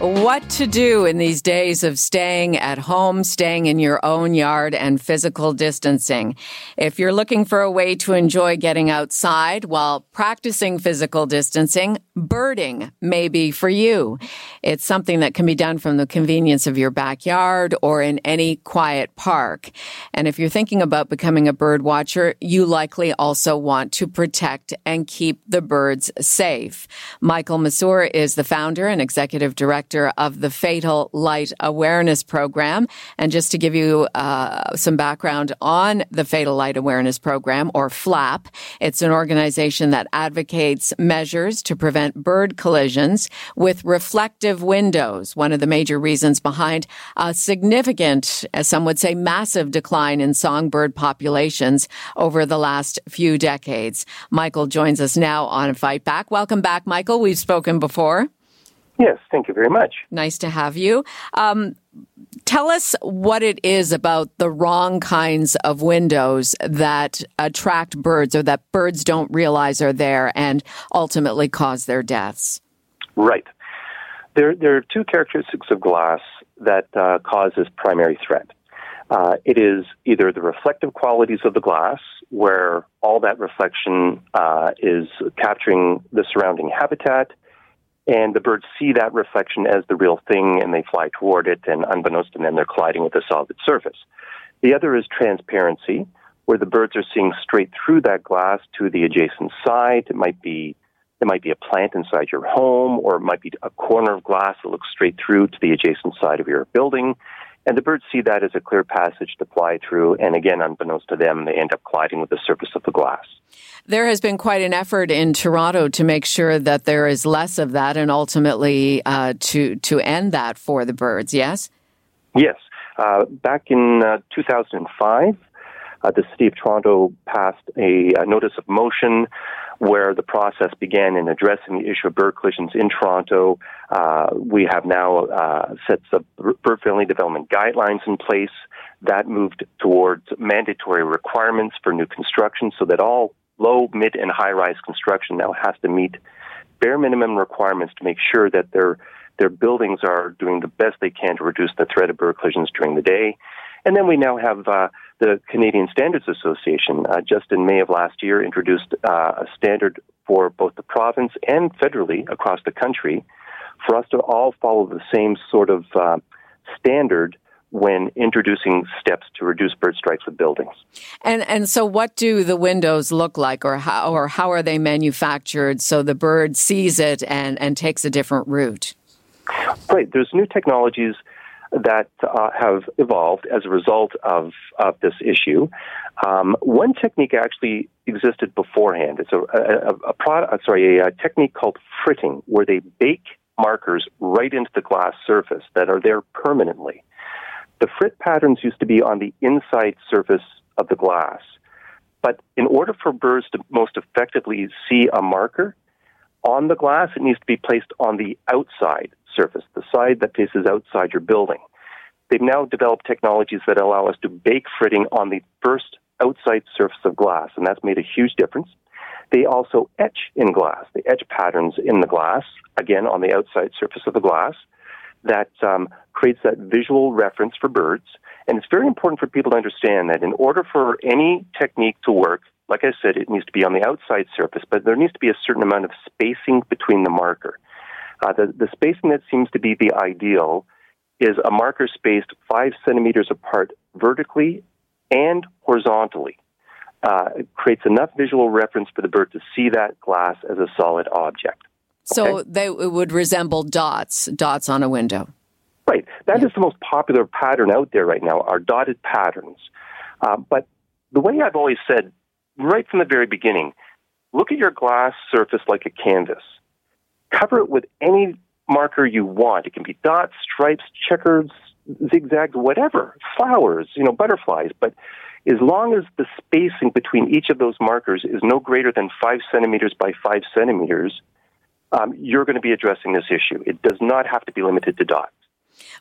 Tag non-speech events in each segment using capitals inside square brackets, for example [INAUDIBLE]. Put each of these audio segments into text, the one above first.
What to do in these days of staying at home, staying in your own yard, and physical distancing. If you're looking for a way to enjoy getting outside while practicing physical distancing, birding may be for you. It's something that can be done from the convenience of your backyard or in any quiet park. And if you're thinking about becoming a bird watcher, you likely also want to protect and keep the birds safe. Michael Mesure is the founder and executive director director of the Fatal Light Awareness Program. And just to give you uh, some background on the Fatal Light Awareness Program, or FLAP, it's an organization that advocates measures to prevent bird collisions with reflective windows. One of the major reasons behind a significant, as some would say, massive decline in songbird populations over the last few decades. Michael joins us now on Fight Back. Welcome back, Michael. We've spoken before. Yes, thank you very much. Nice to have you. Um, tell us what it is about the wrong kinds of windows that attract birds or that birds don't realize are there and ultimately cause their deaths. Right. There, there are two characteristics of glass that uh, cause this primary threat. Uh, it is either the reflective qualities of the glass, where all that reflection uh, is capturing the surrounding habitat, and the birds see that reflection as the real thing and they fly toward it, and unbeknownst to them, they're colliding with a solid surface. The other is transparency, where the birds are seeing straight through that glass to the adjacent side. It might be it might be a plant inside your home, or it might be a corner of glass that looks straight through to the adjacent side of your building. And the birds see that as a clear passage to fly through, and again, unbeknownst to them, they end up colliding with the surface of the glass. There has been quite an effort in Toronto to make sure that there is less of that, and ultimately uh, to to end that for the birds. Yes. Yes. Uh, back in uh, 2005, uh, the City of Toronto passed a, a notice of motion where the process began in addressing the issue of bird collisions in Toronto. Uh, we have now uh, sets of bird friendly development guidelines in place that moved towards mandatory requirements for new construction so that all low, mid, and high rise construction now has to meet bare minimum requirements to make sure that their their buildings are doing the best they can to reduce the threat of bird collisions during the day. And then we now have uh, the Canadian Standards Association, uh, just in May of last year, introduced uh, a standard for both the province and federally across the country for us to all follow the same sort of uh, standard when introducing steps to reduce bird strikes with buildings. And and so what do the windows look like or how or how are they manufactured so the bird sees it and, and takes a different route? Right. There's new technologies that uh, have evolved as a result of, of this issue. Um, one technique actually existed beforehand. It's a, a, a product, uh, sorry, a, a technique called fritting, where they bake markers right into the glass surface that are there permanently. The frit patterns used to be on the inside surface of the glass. But in order for birds to most effectively see a marker on the glass, it needs to be placed on the outside surface, the side that faces outside your building. They've now developed technologies that allow us to bake fritting on the first outside surface of glass, and that's made a huge difference. They also etch in glass. They etch patterns in the glass, again on the outside surface of the glass, that um, creates that visual reference for birds. And it's very important for people to understand that in order for any technique to work, like I said, it needs to be on the outside surface, but there needs to be a certain amount of spacing between the marker. Uh, the, the spacing that seems to be the ideal is a marker spaced five centimeters apart vertically and horizontally. Uh, it creates enough visual reference for the bird to see that glass as a solid object. So they would resemble dots, dots on a window. Right. That yeah. is the most popular pattern out there right now, are dotted patterns. Uh, but the way I've always said, right from the very beginning, look at your glass surface like a canvas. Cover it with any marker you want. It can be dots, stripes, checkers, zigzags, whatever, flowers, you know, butterflies. But as long as the spacing between each of those markers is no greater than five centimeters by five centimeters, um, you're going to be addressing this issue. It does not have to be limited to dots.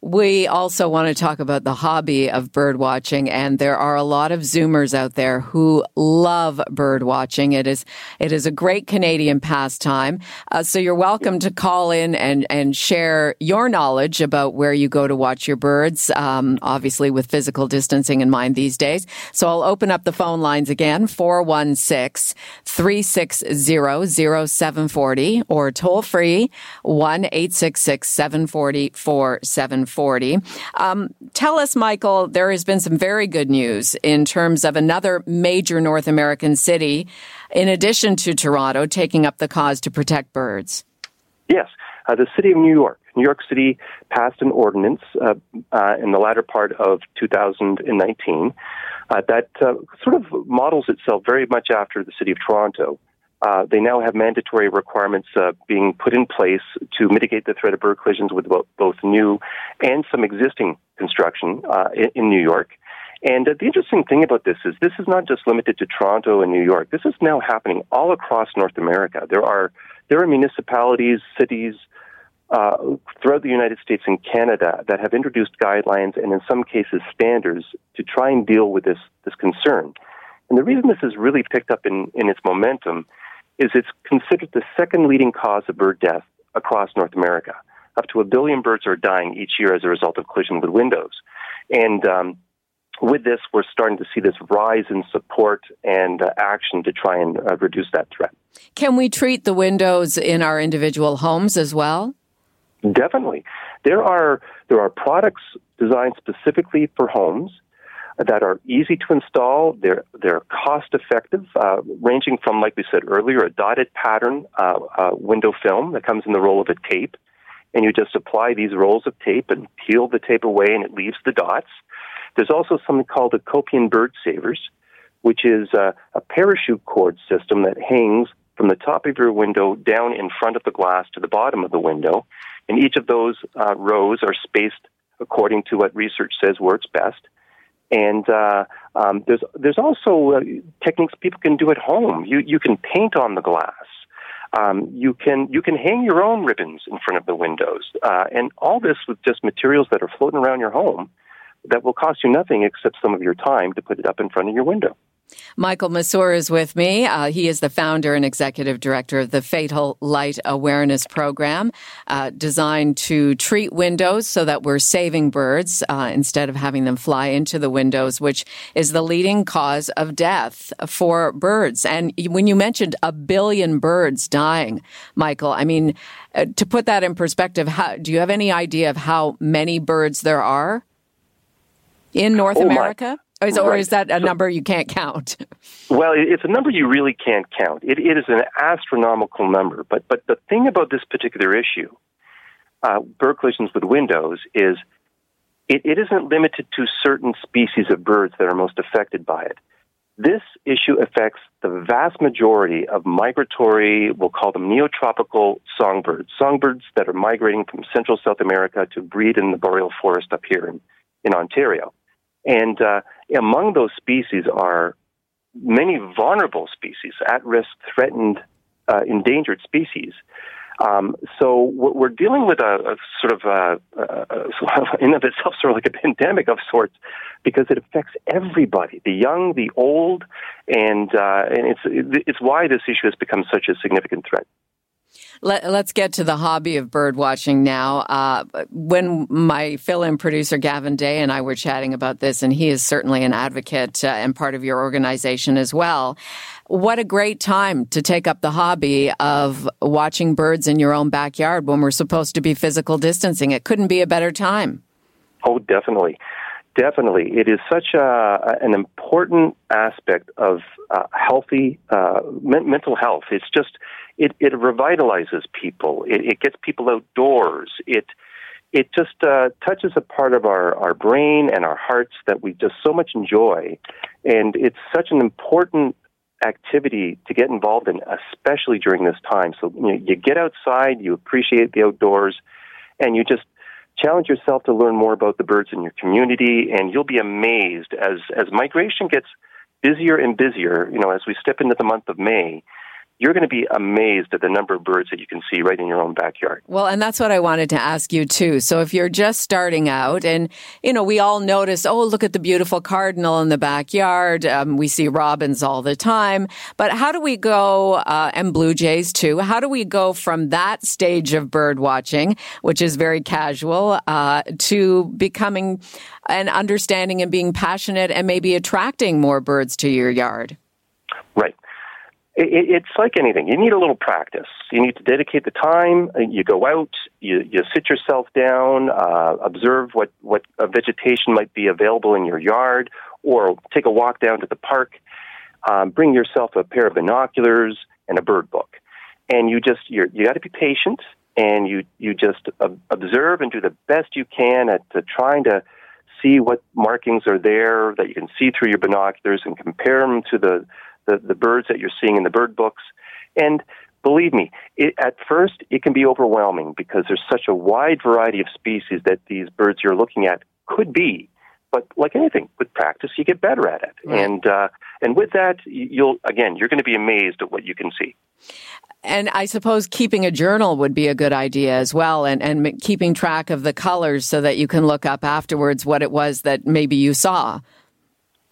We also want to talk about the hobby of bird watching, and there are a lot of Zoomers out there who love bird watching. It is it is a great Canadian pastime. Uh, so you're welcome to call in and and share your knowledge about where you go to watch your birds. Um, obviously, with physical distancing in mind these days. So I'll open up the phone lines again 416 360 0740 or toll free 1 866 740 740. Um, tell us, Michael, there has been some very good news in terms of another major North American city, in addition to Toronto, taking up the cause to protect birds. Yes, uh, the city of New York. New York City passed an ordinance uh, uh, in the latter part of 2019 uh, that uh, sort of models itself very much after the city of Toronto. Uh, they now have mandatory requirements uh, being put in place to mitigate the threat of bird collisions with both new and some existing construction uh, in, in, New York. And uh, the interesting thing about this is this is not just limited to Toronto and New York. This is now happening all across North America. There are there are municipalities, cities uh, throughout the United States and Canada that have introduced guidelines and, in some cases, standards to try and deal with this this concern. And the reason this has really picked up in, in its momentum is it's considered the second leading cause of bird death across North America. Up to a billion birds are dying each year as a result of collision with windows. And um, with this, we're starting to see this rise in support and uh, action to try and uh, reduce that threat. Can we treat the windows in our individual homes as well? Definitely. There are there are products designed specifically for homes that are easy to install. They're they're cost effective, uh, ranging from, like we said earlier, a dotted pattern uh, uh, window film that comes in the roll of a tape, and you just apply these rolls of tape and peel the tape away, and it leaves the dots. There's also something called Acopian Bird Savers, which is a parachute cord system that hangs from the top of your window down in front of the glass to the bottom of the window, and each of those uh, rows are spaced according to what research says works best. And uh, um, there's there's also uh, techniques people can do at home. You you can paint on the glass. Um, you can you can hang your own ribbons in front of the windows, uh, and all this with just materials that are floating around your home that will cost you nothing except some of your time to put it up in front of your window. Michael Mesure is with me. Uh, he is the founder and executive director of the Fatal Light Awareness Program, uh, designed to treat windows so that we're saving birds uh, instead of having them fly into the windows, which is the leading cause of death for birds. And when you mentioned a billion birds dying, Michael, I mean, uh, to put that in perspective, how, do you have any idea of how many birds there are in North oh America? Or is, right. or is that a so, number you can't count? [LAUGHS] Well, it's a number you really can't count. It, it is an astronomical number. But but the thing about this particular issue, uh, bird collisions with windows, is it, it isn't limited to certain species of birds that are most affected by it. This issue affects the vast majority of migratory, we'll call them neotropical songbirds, songbirds that are migrating from Central South America to breed in the boreal forest up here in, in Ontario. And uh, among those species are many vulnerable species, at risk, threatened, uh, endangered species. Um, so we're dealing with a, a sort of a, a, [LAUGHS] in of itself sort of like a pandemic of sorts because it affects everybody, the young, the old, and uh, and it's it's why this issue has become such a significant threat. Let, us get to the hobby of bird watching now. Uh, when my fill-in producer Gavin Day and I were chatting about this, and he is certainly an advocate uh, and part of your organization as well. What a great time to take up the hobby of watching birds in your own backyard when we're supposed to be physical distancing. It couldn't be a better time. Oh, definitely. Definitely. It is such a, an important aspect of uh, healthy uh, men- mental health. It's just, it, it revitalizes people. It, it gets people outdoors. It, it just uh, touches a part of our, our brain and our hearts that we just so much enjoy. And it's such an important activity to get involved in, especially during this time. So you, know, you get outside, you appreciate the outdoors, and you just challenge yourself to learn more about the birds in your community, and you'll be amazed as as migration gets busier and busier. You know, as we step into the month of May, you're going to be amazed at the number of birds that you can see right in your own backyard. Well, and that's what I wanted to ask you too. So if you're just starting out and, you know, we all notice, oh, look at the beautiful cardinal in the backyard. Um, we see robins all the time. But how do we go, uh, and blue jays too, how do we go from that stage of bird watching, which is very casual, uh, to becoming and understanding and being passionate and maybe attracting more birds to your yard? Right it's like anything. You need a little practice. You need to dedicate the time. You go out, you, you sit yourself down, uh, observe what, what vegetation might be available in your yard, or take a walk down to the park. Um, bring yourself a pair of binoculars and a bird book. And you just, you're, you got to be patient and you, you just observe and do the best you can at uh, trying to see what markings are there that you can see through your binoculars and compare them to the, the, the birds that you're seeing in the bird books. And believe me, it, at first it can be overwhelming because there's such a wide variety of species that these birds you're looking at could be. But like anything, with practice, you get better at it. Right. And uh, and with that, you'll again, you're going to be amazed at what you can see. And I suppose keeping a journal would be a good idea as well, and, and keeping track of the colors so that you can look up afterwards what it was that maybe you saw.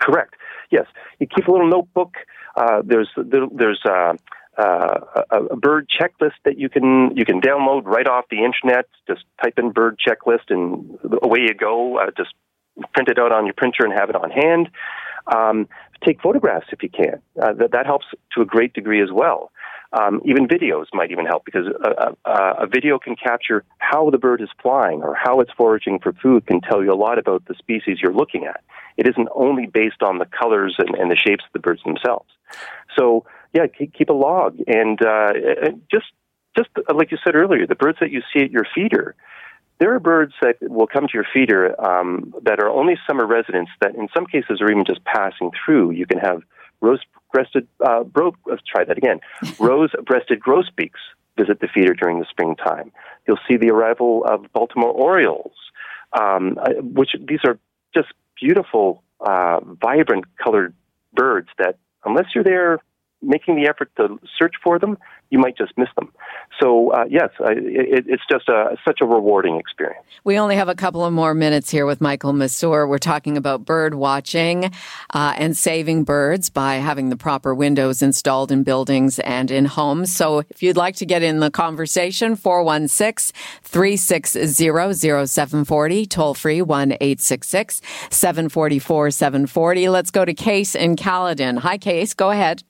Correct. Yes, you keep a little notebook uh, there's there's uh, uh, a bird checklist that you can you can download right off the internet. Just type in bird checklist and away you go. Uh, just print it out on your printer and have it on hand. Um, take photographs if you can. Uh, that that helps to a great degree as well. Um, even videos might even help because a, a, a, video can capture how the bird is flying or how it's foraging for food can tell you a lot about the species you're looking at. It isn't only based on the colors and, and the shapes of the birds themselves. So, yeah, keep a log and uh, just just like you said earlier, the birds that you see at your feeder. There are birds that will come to your feeder um, that are only summer residents that, in some cases, are even just passing through. You can have rose-breasted, uh, bro- let's try that again, [LAUGHS] rose-breasted grosbeaks visit the feeder during the springtime. You'll see the arrival of Baltimore orioles, um, uh, which these are just beautiful, uh, vibrant colored birds that, unless you're there making the effort to search for them, you might just miss them. So uh, yes, I, it, it's just a, such a rewarding experience. We only have a couple of more minutes here with Michael Mesure. We're talking about bird watching uh, and saving birds by having the proper windows installed in buildings and in homes. So if you'd like to get in the conversation, 416-360-0740, toll free 1-866-744-740. Let's go to Case in Caledon. Hi, Case. Go ahead.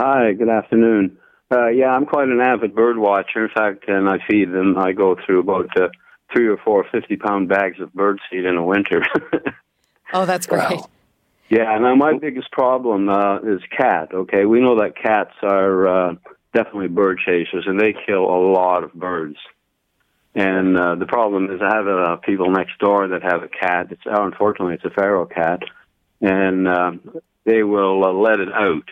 Hi, good afternoon. Uh, yeah, I'm quite an avid bird watcher. In fact, and I feed them. I go through about uh, three or four 50 pound bags of bird seed in the winter. [LAUGHS] oh, that's great. Wow. Yeah, now my biggest problem uh, is cat. Okay, we know that cats are uh, definitely bird chasers, and they kill a lot of birds. And uh, the problem is, I have uh, people next door that have a cat. It's uh, unfortunately it's a feral cat, and uh, they will uh, let it out.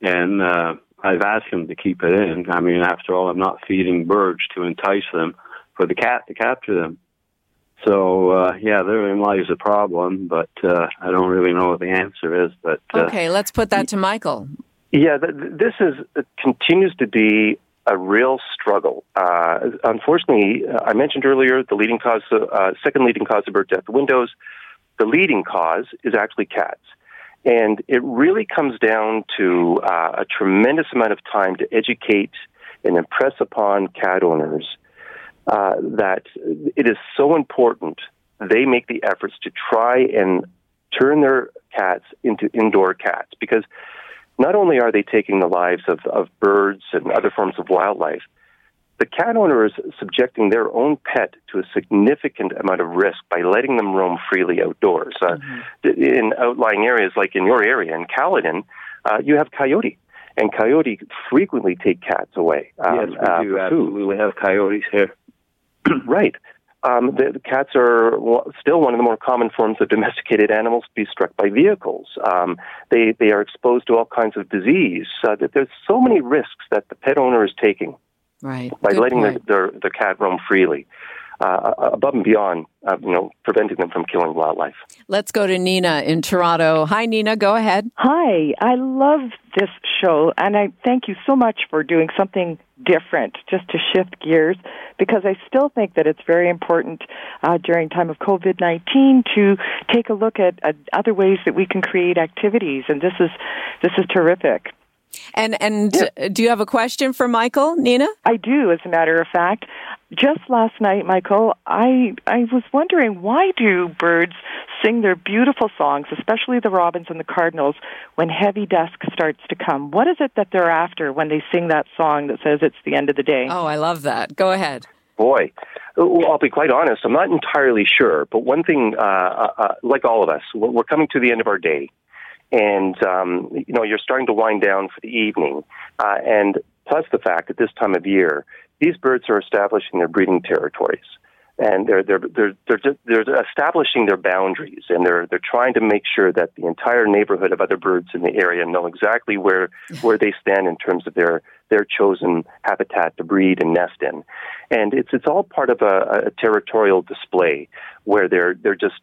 And uh, I've asked them to keep it in. I mean, after all, I'm not feeding birds to entice them for the cat to capture them. So uh, yeah, therein lies the problem, but uh, I don't really know what the answer is. But uh, okay, let's put that to Michael. Yeah, th- this is it continues to be a real struggle. Uh, unfortunately, I mentioned earlier the leading cause, uh, second leading cause of bird death, windows. The leading cause is actually cats. And it really comes down to uh, a tremendous amount of time to educate and impress upon cat owners uh, that it is so important they make the efforts to try and turn their cats into indoor cats. Because not only are they taking the lives of, of birds and other forms of wildlife, the cat owner is subjecting their own pet to a significant amount of risk by letting them roam freely outdoors. Uh, mm-hmm. In outlying areas like in your area, in Caledon, uh, you have coyote. And coyote frequently take cats away. Um, yes, we uh, do absolutely we have coyotes here. [CLEARS THROAT] right. Um, the, the, cats are still one of the more common forms of domesticated animals to be struck by vehicles. Um, they they are exposed to all kinds of disease. Uh, that there's so many risks that the pet owner is taking right. by Good letting the, the, the cat roam freely. uh, above and beyond, uh, you know, preventing them from killing wildlife. Let's go to Nina in Toronto. Hi, Nina. Go ahead. Hi. I love this show, and I thank you so much for doing something different, just to shift gears, because I still think that it's very important uh, during time of COVID nineteen to take a look at uh, other ways that we can create activities, and this is this is terrific. And and yeah. do you have a question for Michael, Nina? I do, as a matter of fact. Just last night, Michael, I I was wondering why do birds sing their beautiful songs, especially the robins and the cardinals, when heavy dusk starts to come? What is it that they're after when they sing that song that says it's the end of the day? Oh, I love that. Go ahead. Boy, well, I'll be quite honest. I'm not entirely sure, but one thing, uh, uh, uh like all of us, we're coming to the end of our day and um, you know you're starting to wind down for the evening, uh, and plus the fact that this time of year these birds are establishing their breeding territories, and they're they're they're they're, they're establishing their boundaries, and they're they're trying to make sure that the entire neighborhood of other birds in the area know exactly where where they stand in terms of their their chosen habitat to breed and nest in, and it's it's all part of a, a territorial display where they're they're just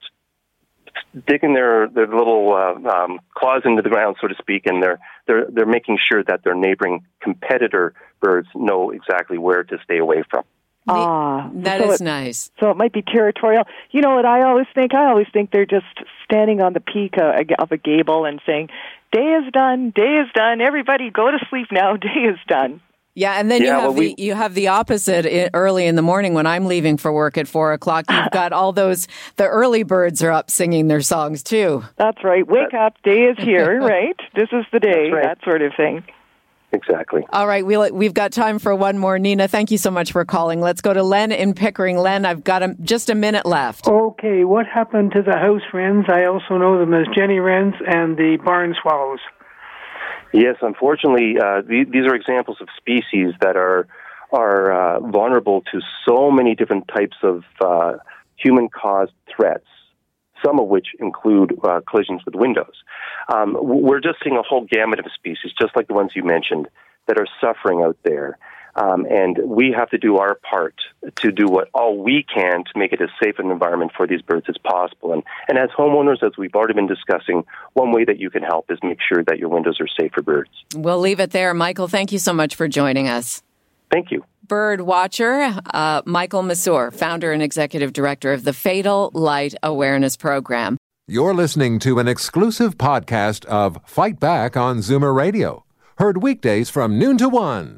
digging their their little uh, um, claws into the ground, so to speak, and they're they're they're making sure that their neighboring competitor birds know exactly where to stay away from. Ah, that so is it, nice. So it might be territorial. You know what I always think? I always think they're just standing on the peak uh, of a gable and saying, "Day is done. Day is done. Everybody, go to sleep now. [LAUGHS] Day is done." Yeah, and then yeah, you have well, the we, you have the opposite early in the morning when I'm leaving for work at four o'clock. You've [LAUGHS] got all those the early birds are up singing their songs too. That's right. Wake up, day is here. [LAUGHS] right, this is the day. Right. That sort of thing. Exactly. All right, we, we've got time for one more. Nina, thank you so much for calling. Let's go to Len in Pickering. Len, I've got a, just a minute left. Okay, what happened to the house wrens? I also know them as Jenny wrens and the barn swallows. Yes, unfortunately, uh, th- these are examples of species that are are uh, vulnerable to so many different types of uh, human-caused threats. Some of which include uh, collisions with windows. Um, we're just seeing a whole gamut of species, just like the ones you mentioned, that are suffering out there. Um, and we have to do our part to do what all we can to make it as safe an environment for these birds as possible. And, and as homeowners, as we've already been discussing, one way that you can help is make sure that your windows are safe for birds. We'll leave it there. Michael, thank you so much for joining us. Thank you. Bird watcher, uh, Michael Mesure, founder and executive director of the Fatal Light Awareness Program. You're listening to an exclusive podcast of Fight Back on Zoomer Radio, heard weekdays from noon to one.